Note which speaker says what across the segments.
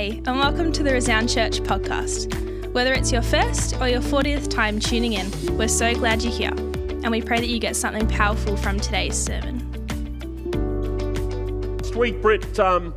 Speaker 1: And welcome to the Resound Church podcast. Whether it's your first or your 40th time tuning in, we're so glad you're here, and we pray that you get something powerful from today's sermon.
Speaker 2: Last week, Britt um,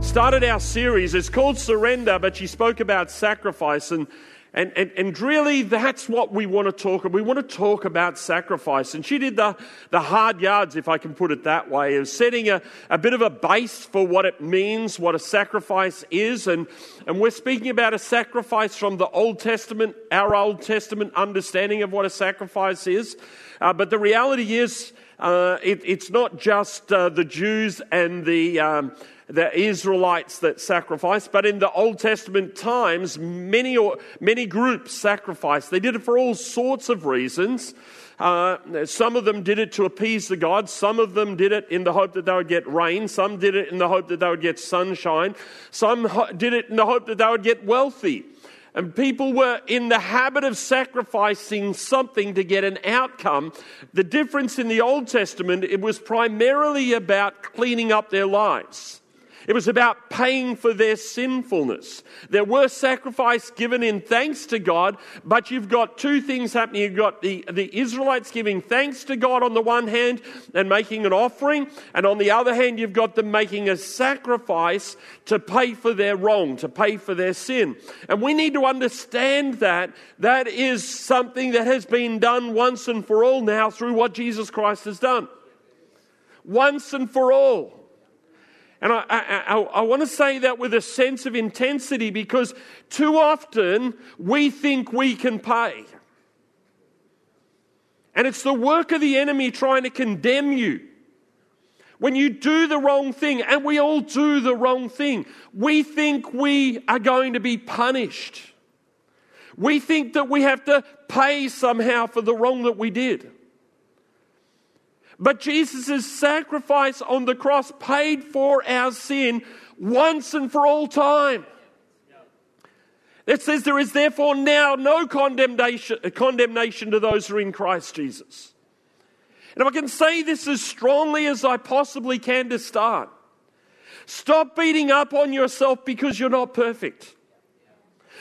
Speaker 2: started our series. It's called Surrender, but she spoke about sacrifice. And and, and, and really, that's what we want to talk about. We want to talk about sacrifice. And she did the, the hard yards, if I can put it that way, of setting a, a bit of a base for what it means, what a sacrifice is. And, and we're speaking about a sacrifice from the Old Testament, our Old Testament understanding of what a sacrifice is. Uh, but the reality is, uh, it, it's not just uh, the Jews and the. Um, the Israelites that sacrificed, but in the Old Testament times, many, many groups sacrificed. They did it for all sorts of reasons. Uh, some of them did it to appease the gods. Some of them did it in the hope that they would get rain. Some did it in the hope that they would get sunshine. Some did it in the hope that they would get wealthy. And people were in the habit of sacrificing something to get an outcome. The difference in the Old Testament, it was primarily about cleaning up their lives. It was about paying for their sinfulness. There were sacrifices given in thanks to God, but you've got two things happening. You've got the, the Israelites giving thanks to God on the one hand and making an offering, and on the other hand, you've got them making a sacrifice to pay for their wrong, to pay for their sin. And we need to understand that that is something that has been done once and for all now through what Jesus Christ has done. Once and for all. And I, I, I, want to say that with a sense of intensity because too often we think we can pay. And it's the work of the enemy trying to condemn you. When you do the wrong thing, and we all do the wrong thing, we think we are going to be punished. We think that we have to pay somehow for the wrong that we did. But Jesus' sacrifice on the cross paid for our sin once and for all time. It says there is therefore now no condemnation, uh, condemnation to those who are in Christ Jesus. And if I can say this as strongly as I possibly can to start, stop beating up on yourself because you're not perfect.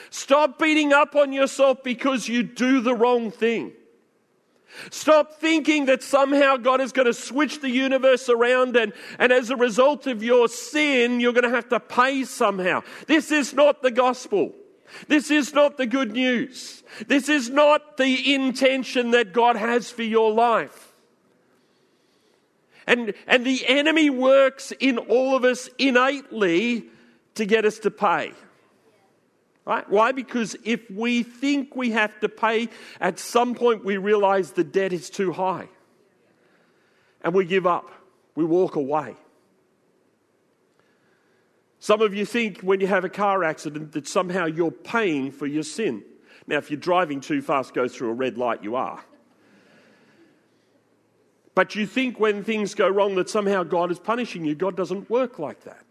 Speaker 2: Stop beating up on yourself because you do the wrong thing. Stop thinking that somehow God is going to switch the universe around and, and as a result of your sin, you're going to have to pay somehow. This is not the gospel. This is not the good news. This is not the intention that God has for your life. And, and the enemy works in all of us innately to get us to pay. Right? Why? Because if we think we have to pay, at some point we realize the debt is too high. And we give up, we walk away. Some of you think when you have a car accident that somehow you're paying for your sin. Now, if you're driving too fast, go through a red light, you are. But you think when things go wrong that somehow God is punishing you. God doesn't work like that.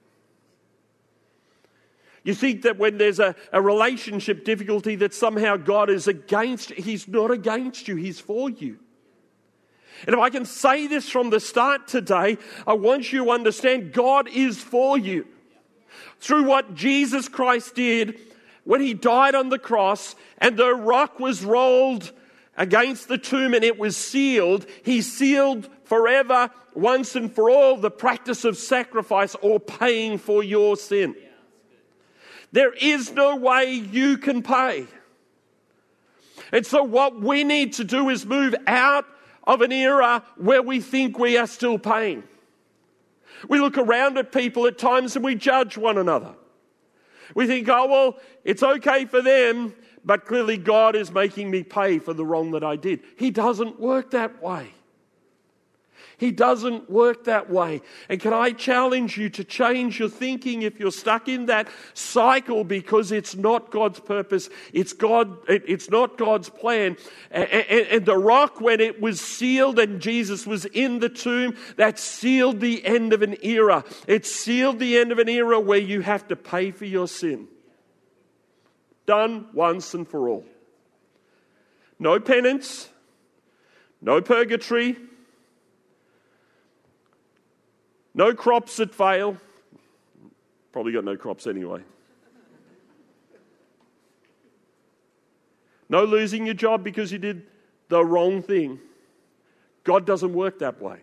Speaker 2: You think that when there's a, a relationship difficulty that somehow God is against, you. He's not against you, He's for you. And if I can say this from the start today, I want you to understand God is for you. Through what Jesus Christ did when He died on the cross and the rock was rolled against the tomb and it was sealed, He sealed forever, once and for all, the practice of sacrifice or paying for your sin. There is no way you can pay. And so, what we need to do is move out of an era where we think we are still paying. We look around at people at times and we judge one another. We think, oh, well, it's okay for them, but clearly God is making me pay for the wrong that I did. He doesn't work that way. He doesn't work that way. And can I challenge you to change your thinking if you're stuck in that cycle because it's not God's purpose, it's, God, it's not God's plan. And the rock, when it was sealed and Jesus was in the tomb, that sealed the end of an era. It sealed the end of an era where you have to pay for your sin. Done once and for all. No penance, no purgatory no crops that fail. Probably got no crops anyway. No losing your job because you did the wrong thing. God doesn't work that way.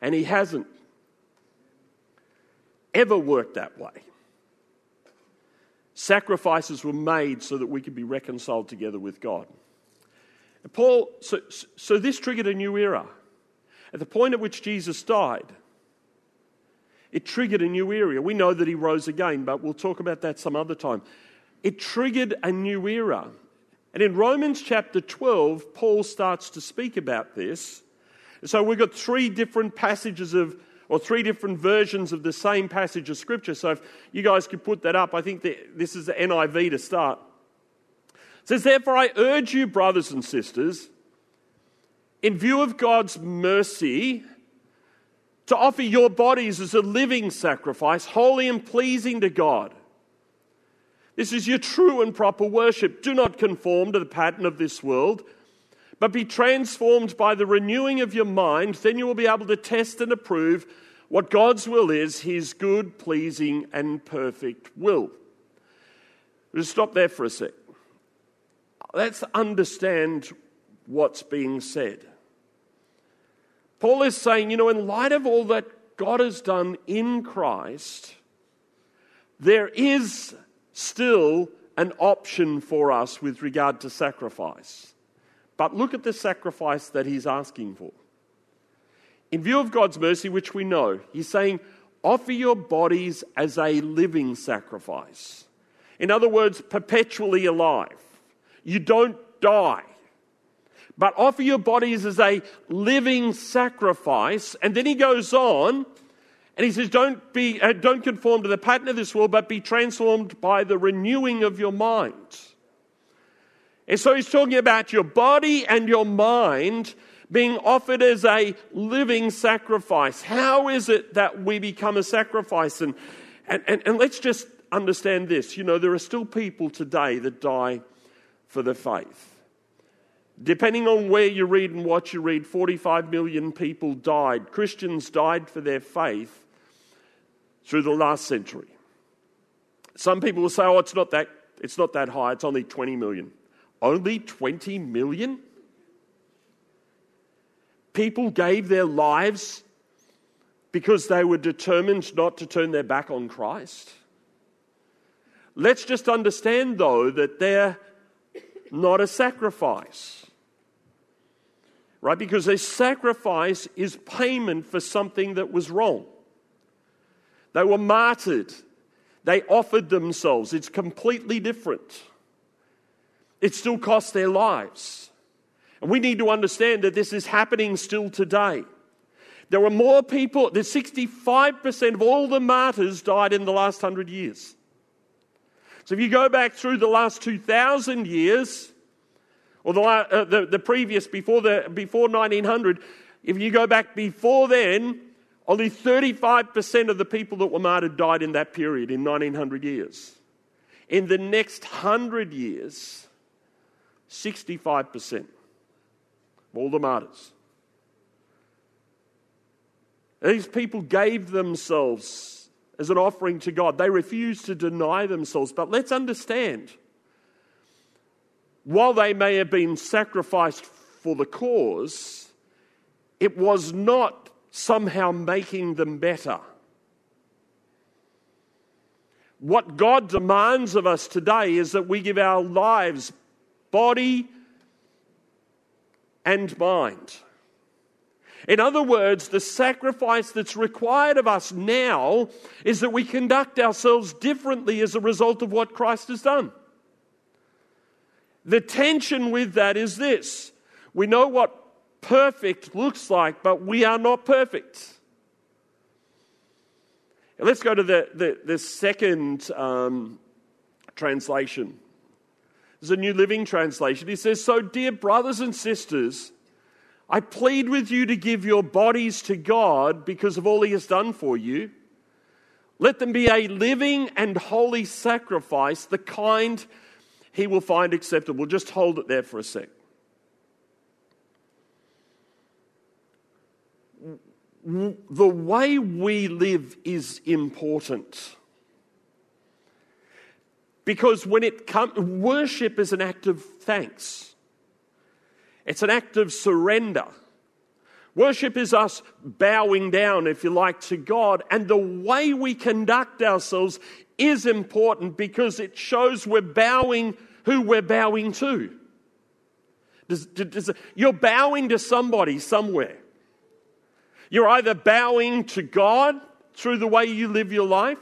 Speaker 2: And He hasn't ever worked that way. Sacrifices were made so that we could be reconciled together with God. And Paul, so, so this triggered a new era. At the point at which Jesus died, it triggered a new era. We know that he rose again, but we'll talk about that some other time. It triggered a new era. And in Romans chapter 12, Paul starts to speak about this. So we've got three different passages of, or three different versions of the same passage of Scripture. So if you guys could put that up, I think this is the NIV to start. It says, Therefore, I urge you, brothers and sisters, in view of God's mercy, to offer your bodies as a living sacrifice, holy and pleasing to God. This is your true and proper worship. Do not conform to the pattern of this world, but be transformed by the renewing of your mind. Then you will be able to test and approve what God's will is, his good, pleasing, and perfect will. Just stop there for a sec. Let's understand what's being said. Paul is saying, you know, in light of all that God has done in Christ, there is still an option for us with regard to sacrifice. But look at the sacrifice that he's asking for. In view of God's mercy, which we know, he's saying, offer your bodies as a living sacrifice. In other words, perpetually alive. You don't die. But offer your bodies as a living sacrifice. And then he goes on and he says, don't, be, uh, don't conform to the pattern of this world, but be transformed by the renewing of your mind. And so he's talking about your body and your mind being offered as a living sacrifice. How is it that we become a sacrifice? And, and, and, and let's just understand this. You know, there are still people today that die for the faith. Depending on where you read and what you read, 45 million people died. Christians died for their faith through the last century. Some people will say, oh, it's not that, it's not that high, it's only 20 million. Only 20 million? People gave their lives because they were determined not to turn their back on Christ. Let's just understand, though, that they're not a sacrifice. Right? Because a sacrifice is payment for something that was wrong. They were martyred, they offered themselves. It's completely different. It still cost their lives. And we need to understand that this is happening still today. There were more people, there's 65% of all the martyrs died in the last hundred years. So if you go back through the last 2,000 years, or the, uh, the, the previous, before, the, before 1900, if you go back before then, only 35% of the people that were martyred died in that period, in 1900 years. In the next 100 years, 65% of all the martyrs. These people gave themselves as an offering to God. They refused to deny themselves. But let's understand while they may have been sacrificed for the cause, it was not somehow making them better. What God demands of us today is that we give our lives, body, and mind. In other words, the sacrifice that's required of us now is that we conduct ourselves differently as a result of what Christ has done. The tension with that is this we know what perfect looks like, but we are not perfect. Let's go to the, the, the second um, translation. There's a New Living Translation. He says, So, dear brothers and sisters, I plead with you to give your bodies to God because of all He has done for you. Let them be a living and holy sacrifice, the kind He will find acceptable. Just hold it there for a sec. the way we live is important. Because when it comes, worship is an act of thanks. It's an act of surrender. Worship is us bowing down, if you like, to God. And the way we conduct ourselves is important because it shows we're bowing who we're bowing to. Does, does, you're bowing to somebody somewhere. You're either bowing to God through the way you live your life,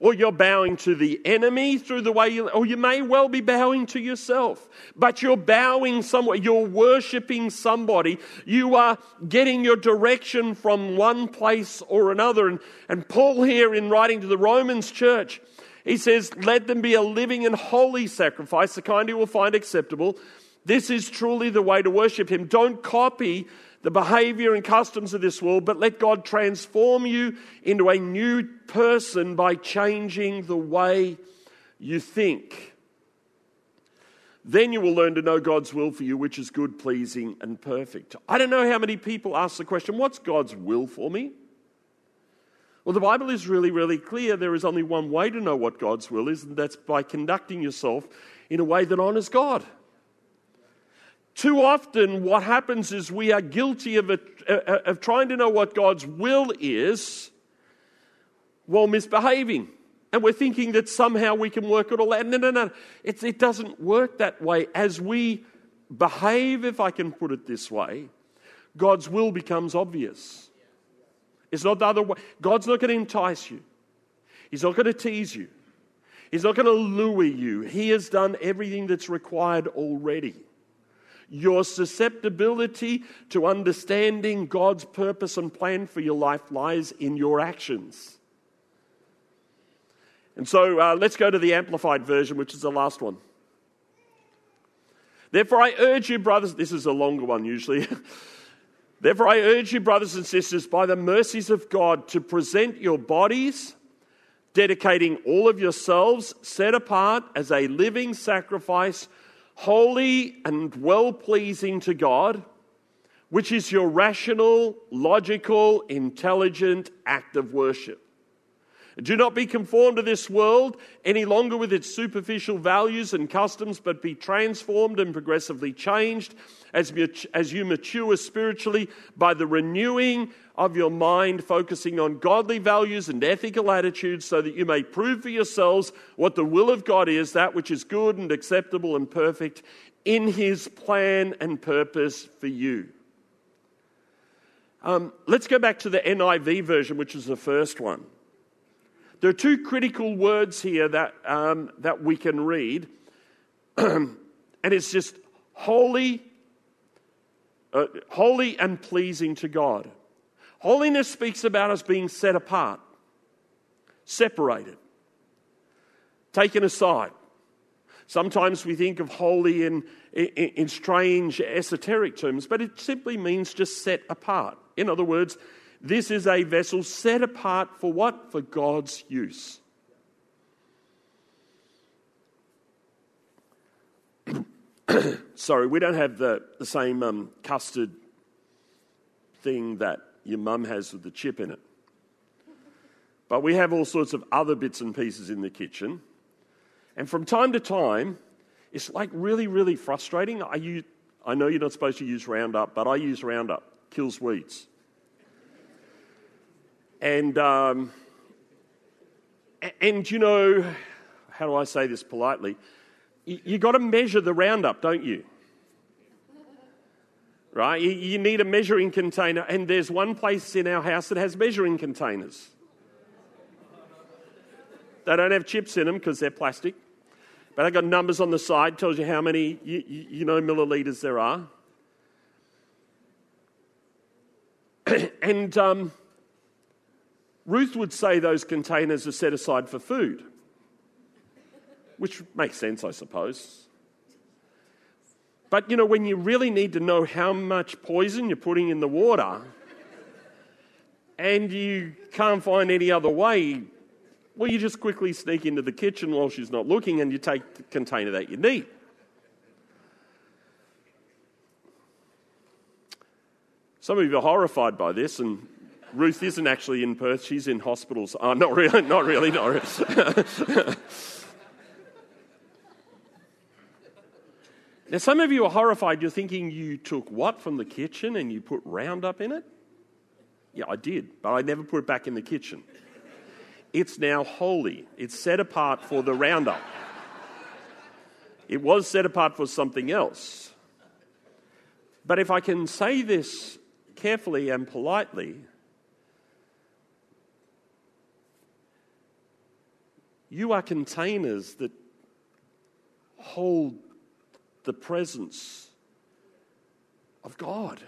Speaker 2: or you're bowing to the enemy through the way you, or you may well be bowing to yourself. But you're bowing somewhere, you're worshiping somebody, you are getting your direction from one place or another. And, and Paul, here in writing to the Romans church, he says, Let them be a living and holy sacrifice, the kind you will find acceptable. This is truly the way to worship Him. Don't copy the behavior and customs of this world, but let God transform you into a new person by changing the way you think. Then you will learn to know God's will for you, which is good, pleasing, and perfect. I don't know how many people ask the question, What's God's will for me? Well, the Bible is really, really clear. There is only one way to know what God's will is, and that's by conducting yourself in a way that honors God. Too often, what happens is we are guilty of, a, of trying to know what God's will is while misbehaving. And we're thinking that somehow we can work it all out. No, no, no. It, it doesn't work that way. As we behave, if I can put it this way, God's will becomes obvious. It's not the other way. God's not going to entice you, He's not going to tease you, He's not going to lure you. He has done everything that's required already. Your susceptibility to understanding God's purpose and plan for your life lies in your actions. And so uh, let's go to the Amplified version, which is the last one. Therefore, I urge you, brothers, this is a longer one usually. Therefore, I urge you, brothers and sisters, by the mercies of God, to present your bodies, dedicating all of yourselves, set apart as a living sacrifice holy and well pleasing to God, which is your rational, logical, intelligent act of worship. Do not be conformed to this world any longer with its superficial values and customs, but be transformed and progressively changed as, you mature spiritually by the renewing of your mind, focusing on godly values and ethical attitudes, so that you may prove for yourselves what the will of God is, that which is good and acceptable and perfect in His plan and purpose for you. Um, let's go back to the NIV version, which is the first one. There are two critical words here that, um, that we can read, and it's just holy, uh, holy and pleasing to God. Holiness speaks about us being set apart, separated, taken aside. Sometimes we think of holy in, in, in, strange esoteric terms, but it simply means just set apart. In other words, this is a vessel set apart for what? For God's use. Sorry, we don't have the, the same um, custard thing that your mum has with the chip in it. But we have all sorts of other bits and pieces in the kitchen. And from time to time, it's like really, really frustrating. I, use, I know you're not supposed to use Roundup, but I use Roundup, kills weeds. And, um, and you know, how do I say this politely? You, you got to measure the Roundup, don't you? right? You, you need a measuring container, and there's one place in our house that has measuring containers. They don't have chips in them because they're plastic, but they've got numbers on the side, tells you how many you, you know milliliters there are. and um, Ruth would say those containers are set aside for food, which makes sense, I suppose. But you know, when you really need to know how much poison you're putting in the water and you can't find any other way, well, you just quickly sneak into the kitchen while she's not looking and you take the container that you need. Some of you are horrified by this, and Ruth isn't actually in Perth, she's in hospitals. Oh, not really, not really, not really. Now, some of you are horrified. You're thinking you took what from the kitchen and you put Roundup in it? Yeah, I did, but I never put it back in the kitchen. It's now holy, it's set apart for the Roundup. It was set apart for something else. But if I can say this carefully and politely, you are containers that hold the presence of God.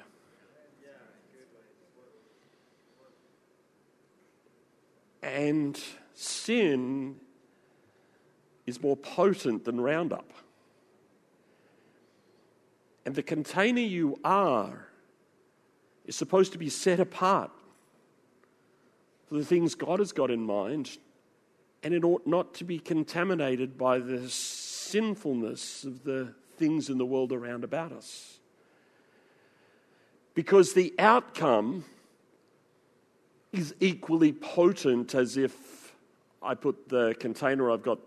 Speaker 2: And sin is more potent than Roundup. And the container you are is supposed to be set apart for the things God has got in mind, and it ought not to be contaminated by the sinfulness of the things in the world around about us. Because the outcome is equally potent as if I put the container I've got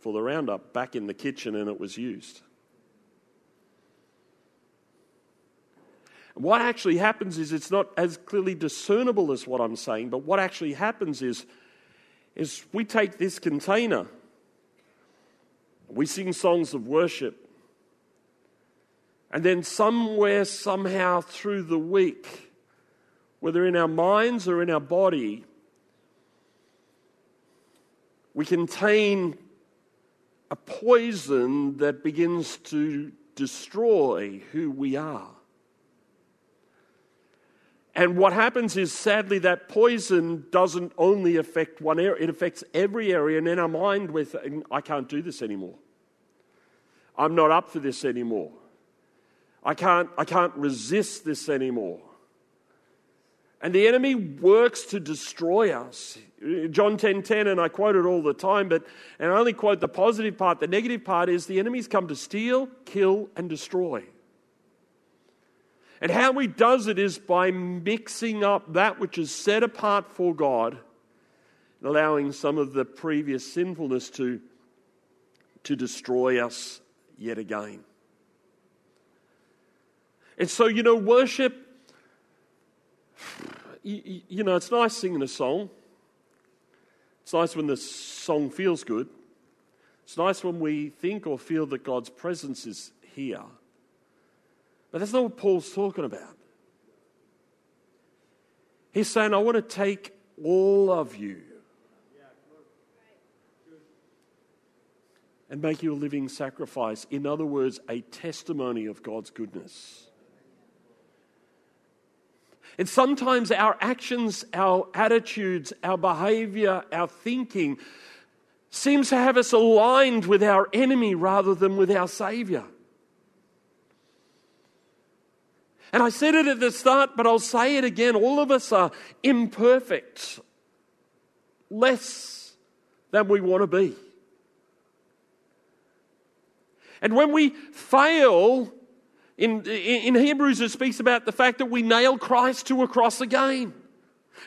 Speaker 2: for the Roundup back in the kitchen and it was used. What actually happens is it's not as clearly discernible as what I'm saying, but what actually happens is, is we take this container, we sing songs of worship, and then somewhere, somehow through the week, whether in our minds or in our body, we contain a poison that begins to destroy who we are. And what happens is, sadly, that poison doesn't only affect one area, it affects every area. And in our mind, with I can't do this anymore. I'm not up for this anymore. I can't, I can't resist this anymore. And the enemy works to destroy us. John 10:10, 10, 10, and I quote it all the time, but and I only quote the positive part. The negative part is the enemy's come to steal, kill, and destroy. And how he does it is by mixing up that which is set apart for God and allowing some of the previous sinfulness to, to destroy us yet again. And so, you know, worship, you, you, know, it's nice singing a song. It's nice when the song feels good. It's nice when we think or feel that God's presence is here. But that's not what Paul's talking about. He's saying, I want to take all of you and make you a living sacrifice. In other words, a testimony of God's goodness. And sometimes our actions, our attitudes, our behavior, our thinking seems to have us aligned with our enemy rather than with our Savior. And I said it at the start, but I'll say it again. All of us are imperfect, less than we want to be. And when we fail, in, in Hebrews, it speaks about the fact that we nail Christ to a cross again.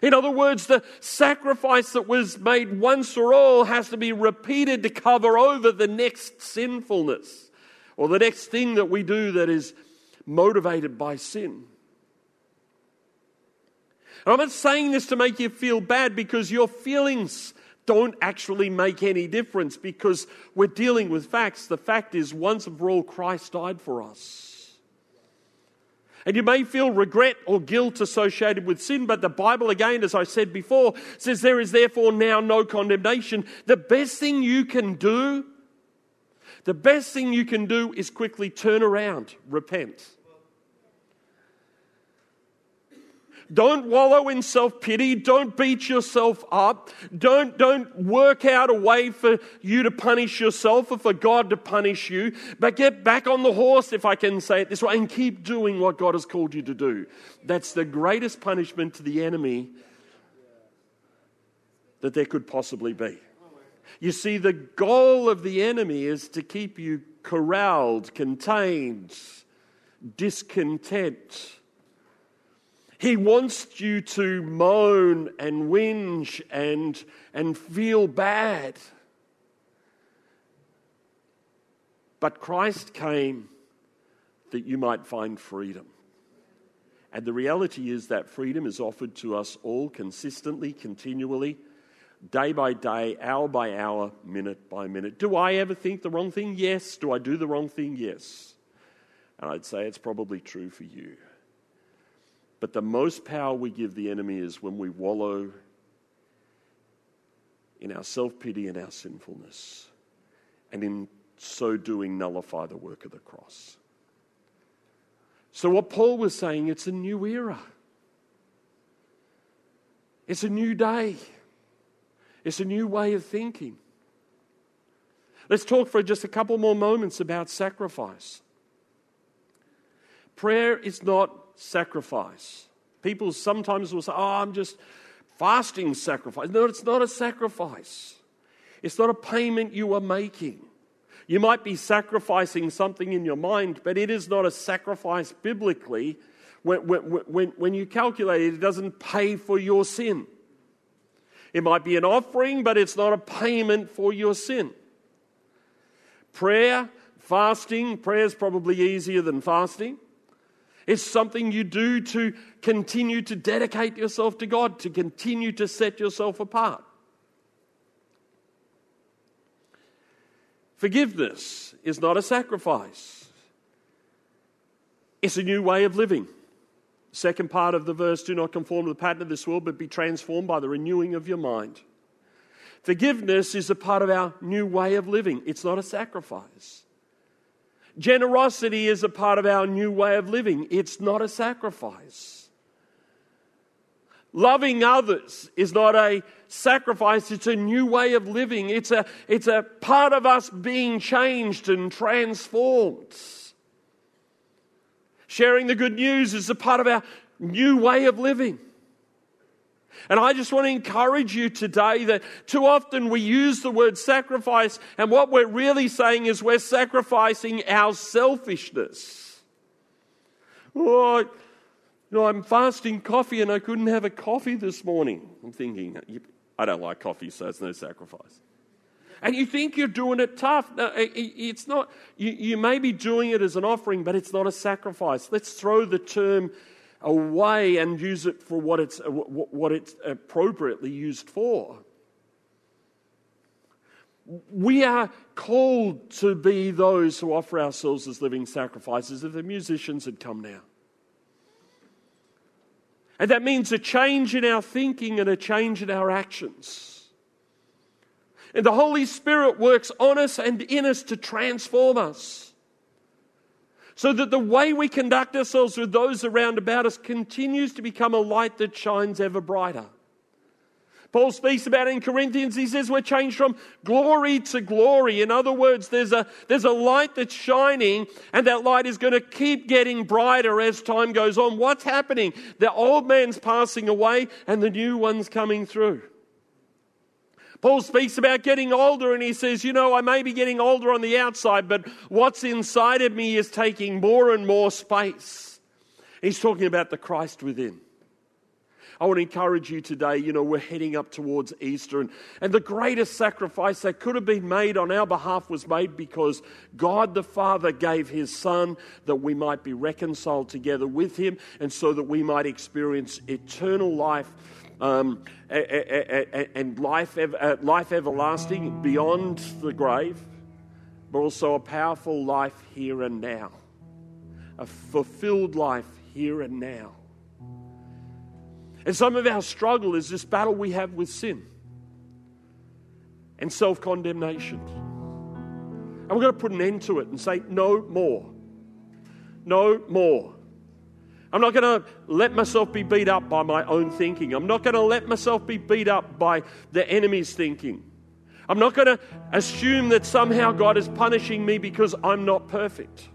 Speaker 2: In other words, the sacrifice that was made once for all has to be repeated to cover over the next sinfulness or the next thing that we do that is motivated by sin. And I'm not saying this to make you feel bad because your feelings don't actually make any difference because we're dealing with facts. The fact is, once and for all, Christ died for us. And you may feel regret or guilt associated with sin, but the Bible, again, as I said before, says there is therefore now no condemnation. The best thing you can do, the best thing you can do is quickly turn around, repent. Don't wallow in self pity. Don't beat yourself up. Don't, don't work out a way for you to punish yourself or for God to punish you. But get back on the horse, if I can say it this way, and keep doing what God has called you to do. That's the greatest punishment to the enemy that there could possibly be. You see, the goal of the enemy is to keep you corralled, contained, discontent he wants you to moan and whinge and, and feel bad. But Christ came that you might find freedom. And the reality is that freedom is offered to us all consistently, continually, day by day, hour by hour, minute by minute. Do I ever think the wrong thing? Yes. Do I do the wrong thing? Yes. And I'd say it's probably true for you. But the most power we give the enemy is when we wallow in our self pity and our sinfulness, and in so doing, nullify the work of the cross. So, what Paul was saying, it's a new era. It's a new day. It's a new way of thinking. Let's talk for just a couple more moments about sacrifice. Prayer is not sacrifice. People sometimes will say, Oh, I'm just fasting sacrifice. No, it's not a sacrifice. It's not a payment you are making. You might be sacrificing something in your mind, but it is not a sacrifice biblically. When, when, when, you calculate it, it doesn't pay for your sin. It might be an offering, but it's not a payment for your sin. Prayer, fasting, prayer is probably easier than fasting. It's something you do to continue to dedicate yourself to God, to continue to set yourself apart. Forgiveness is not a sacrifice, it's a new way of living. Second part of the verse do not conform to the pattern of this world, but be transformed by the renewing of your mind. Forgiveness is a part of our new way of living, it's not a sacrifice. Generosity is a part of our new way of living, it's not a sacrifice. Loving others is not a sacrifice, it's a new way of living. It's a, it's a part of us being changed and transformed. Sharing the good news is a part of our new way of living. And I just want to encourage you today that too often we use the word sacrifice, and what we're really saying is we're sacrificing our selfishness. Oh, you know, I'm fasting coffee and I couldn't have a coffee this morning. I'm thinking, I don't like coffee, so it's no sacrifice. And you think you're doing it tough. No, it's not. You, you may be doing it as an offering, but it's not a sacrifice. Let's throw the term away and use it for what it's, what it's appropriately used for. We are called to be those who offer ourselves as living sacrifices. If the musicians had come now. And that means a change in our thinking and a change in our actions. And the Holy Spirit works on us and in us to transform us. So that the way we conduct ourselves with those around about us continues to become a light that shines ever brighter. Paul speaks about in Corinthians, he says we're changed from glory to glory. In other words, there's a, there's a light that's shining, and that light is going to keep getting brighter as time goes on. What's happening? The old man's passing away, and the new one's coming through. Paul speaks about getting older, and he says, You know, I may be getting older on the outside, but what's inside of me is taking more and more space. He's talking about the Christ within. I want to encourage you today. You know, we're heading up towards Easter, and, and the greatest sacrifice that could have been made on our behalf was made because God the Father gave his Son that we might be reconciled together with him, and so that we might experience eternal life. Um, and life, uh, life everlasting beyond the grave, but also a powerful life here and now, a fulfilled life here and now. And some of our struggle is this battle we have with sin and self condemnation. And we're going to put an end to it and say, no more. No more. I'm not going to let myself be beat up by my own thinking. I'm not going to let myself be beat up by the enemy's thinking. I'm not going to assume that somehow God is punishing me because I'm not perfect.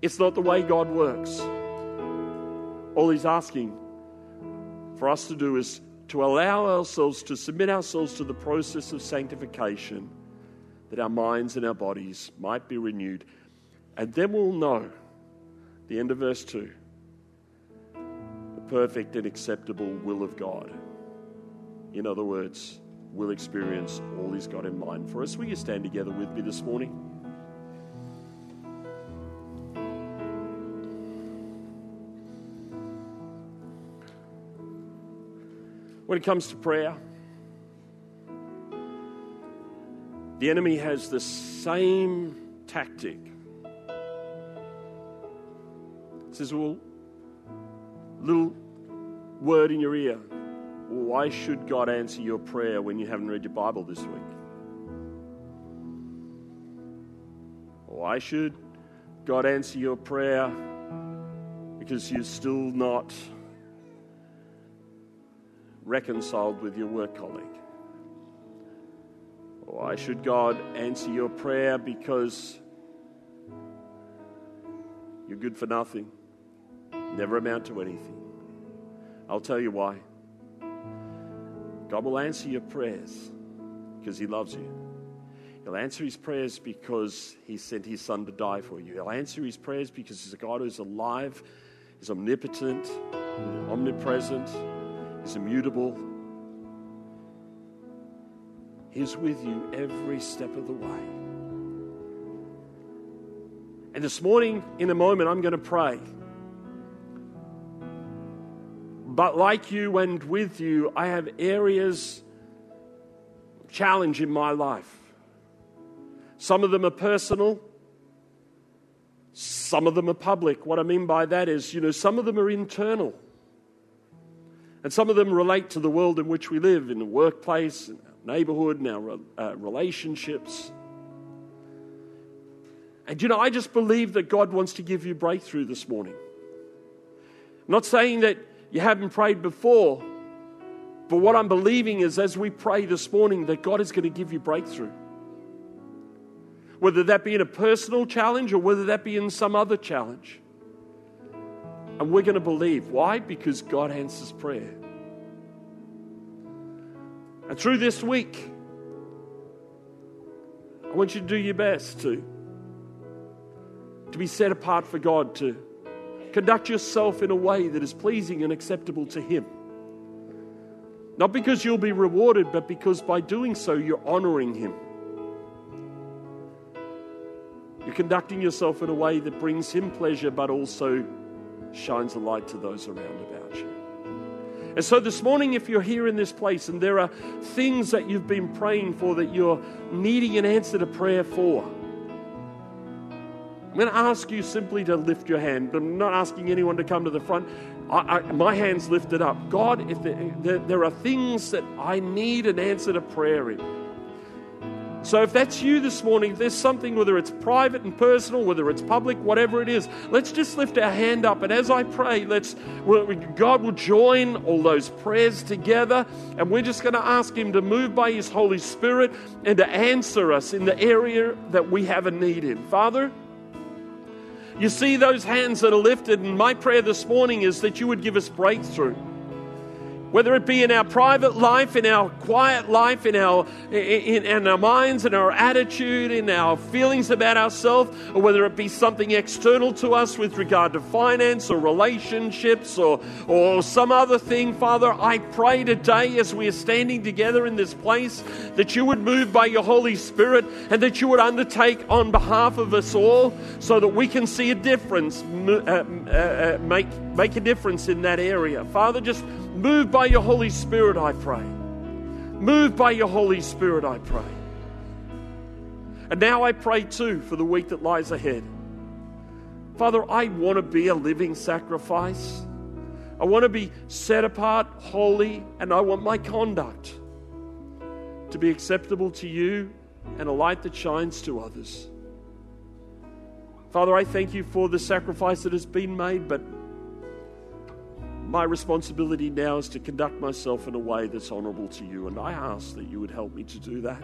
Speaker 2: It's not the way God works. All He's asking for us to do is to allow ourselves to submit ourselves to the process of sanctification, that our minds and our bodies might be renewed. And then we'll know, the end of verse 2, the perfect and acceptable will of God. In other words, we'll experience all He's got in mind for us. Will you stand together with me this morning? When it comes to prayer, the enemy has the same tactic. He says, Well, little word in your ear. Why should God answer your prayer when you haven't read your Bible this week? Why should God answer your prayer because you're still not reconciled with your work colleague? Why should God answer your prayer because you're good for nothing, never amount to anything? I'll tell you why. God will answer your prayers because He loves you. He'll answer His prayers because He sent His Son to die for you. He'll answer His prayers because He's a God who's alive, He's omnipotent, omnipresent, He's immutable. He's with you every step of the way. And this morning, in a moment, I'm going to pray. But like you and with you, I have areas challenge in my life. Some of them are personal, some of them are public. What I mean by that is, you know, some of them are internal. And some of them relate to the world in which we live, in the workplace, in our neighborhood, in our uh, relationships. And you know, I just believe that God wants to give you breakthrough this morning. I'm not saying that you haven't prayed before. But what I'm believing is as we pray this morning, that God is going to give you breakthrough. Whether that be in a personal challenge or whether that be in some other challenge. And we're going to believe. Why? Because God answers prayer. And through this week, I want you to do your best to, to be set apart for God, to Conduct yourself in a way that is pleasing and acceptable to Him. Not because you'll be rewarded, but because by doing so, you're honoring Him. You're conducting yourself in a way that brings Him pleasure, but also shines a light to those around about you. And so this morning, if you're here in this place and there are things that you've been praying for that you're needing an answer to prayer for, I'm going to ask you simply to lift your hand. I'm not asking anyone to come to the front. I, I, my hand's lifted up. God, if there, there, there are things that I need an answer to prayer in, so if that's you this morning, if there's something, whether it's private and personal, whether it's public, whatever it is, let's just lift our hand up. And as I pray, let's God will join all those prayers together, and we're just going to ask Him to move by His Holy Spirit and to answer us in the area that we have a need in. Father. You see those hands that are lifted, and my prayer this morning is that you would give us breakthrough whether it be in our private life, in our quiet life, in our, in, in our minds, in our attitude, in our feelings about ourselves, or whether it be something external to us with regard to finance or relationships or, or some other thing, Father, I pray today as we are standing together in this place that you would move by your Holy Spirit and that you would undertake on behalf of us all so that we can see a difference, uh, uh, uh, make, make a difference in that area. Father, just Move by your Holy Spirit, I pray. Move by your Holy Spirit, I pray. And now I pray too for the week that lies ahead. Father, I want to be a living sacrifice. I want to be set apart, holy, and I want my conduct to be acceptable to you and a light that shines to others. Father, I thank you for the sacrifice that has been made, but my responsibility now is to conduct myself in a way that's honorable to you. And I ask that you would help me to do that,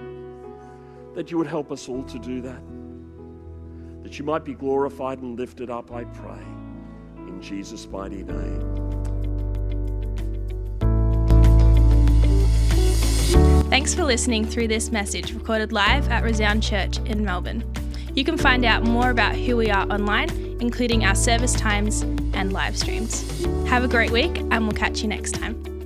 Speaker 2: that you would help us all to do that, that you might be glorified and lifted up, I pray, in Jesus' mighty name.
Speaker 1: Thanks for listening through this message recorded live at Resound Church in Melbourne. You can find out more about who we are online, including our service times and live streams. Have a great week, and we'll catch you next time.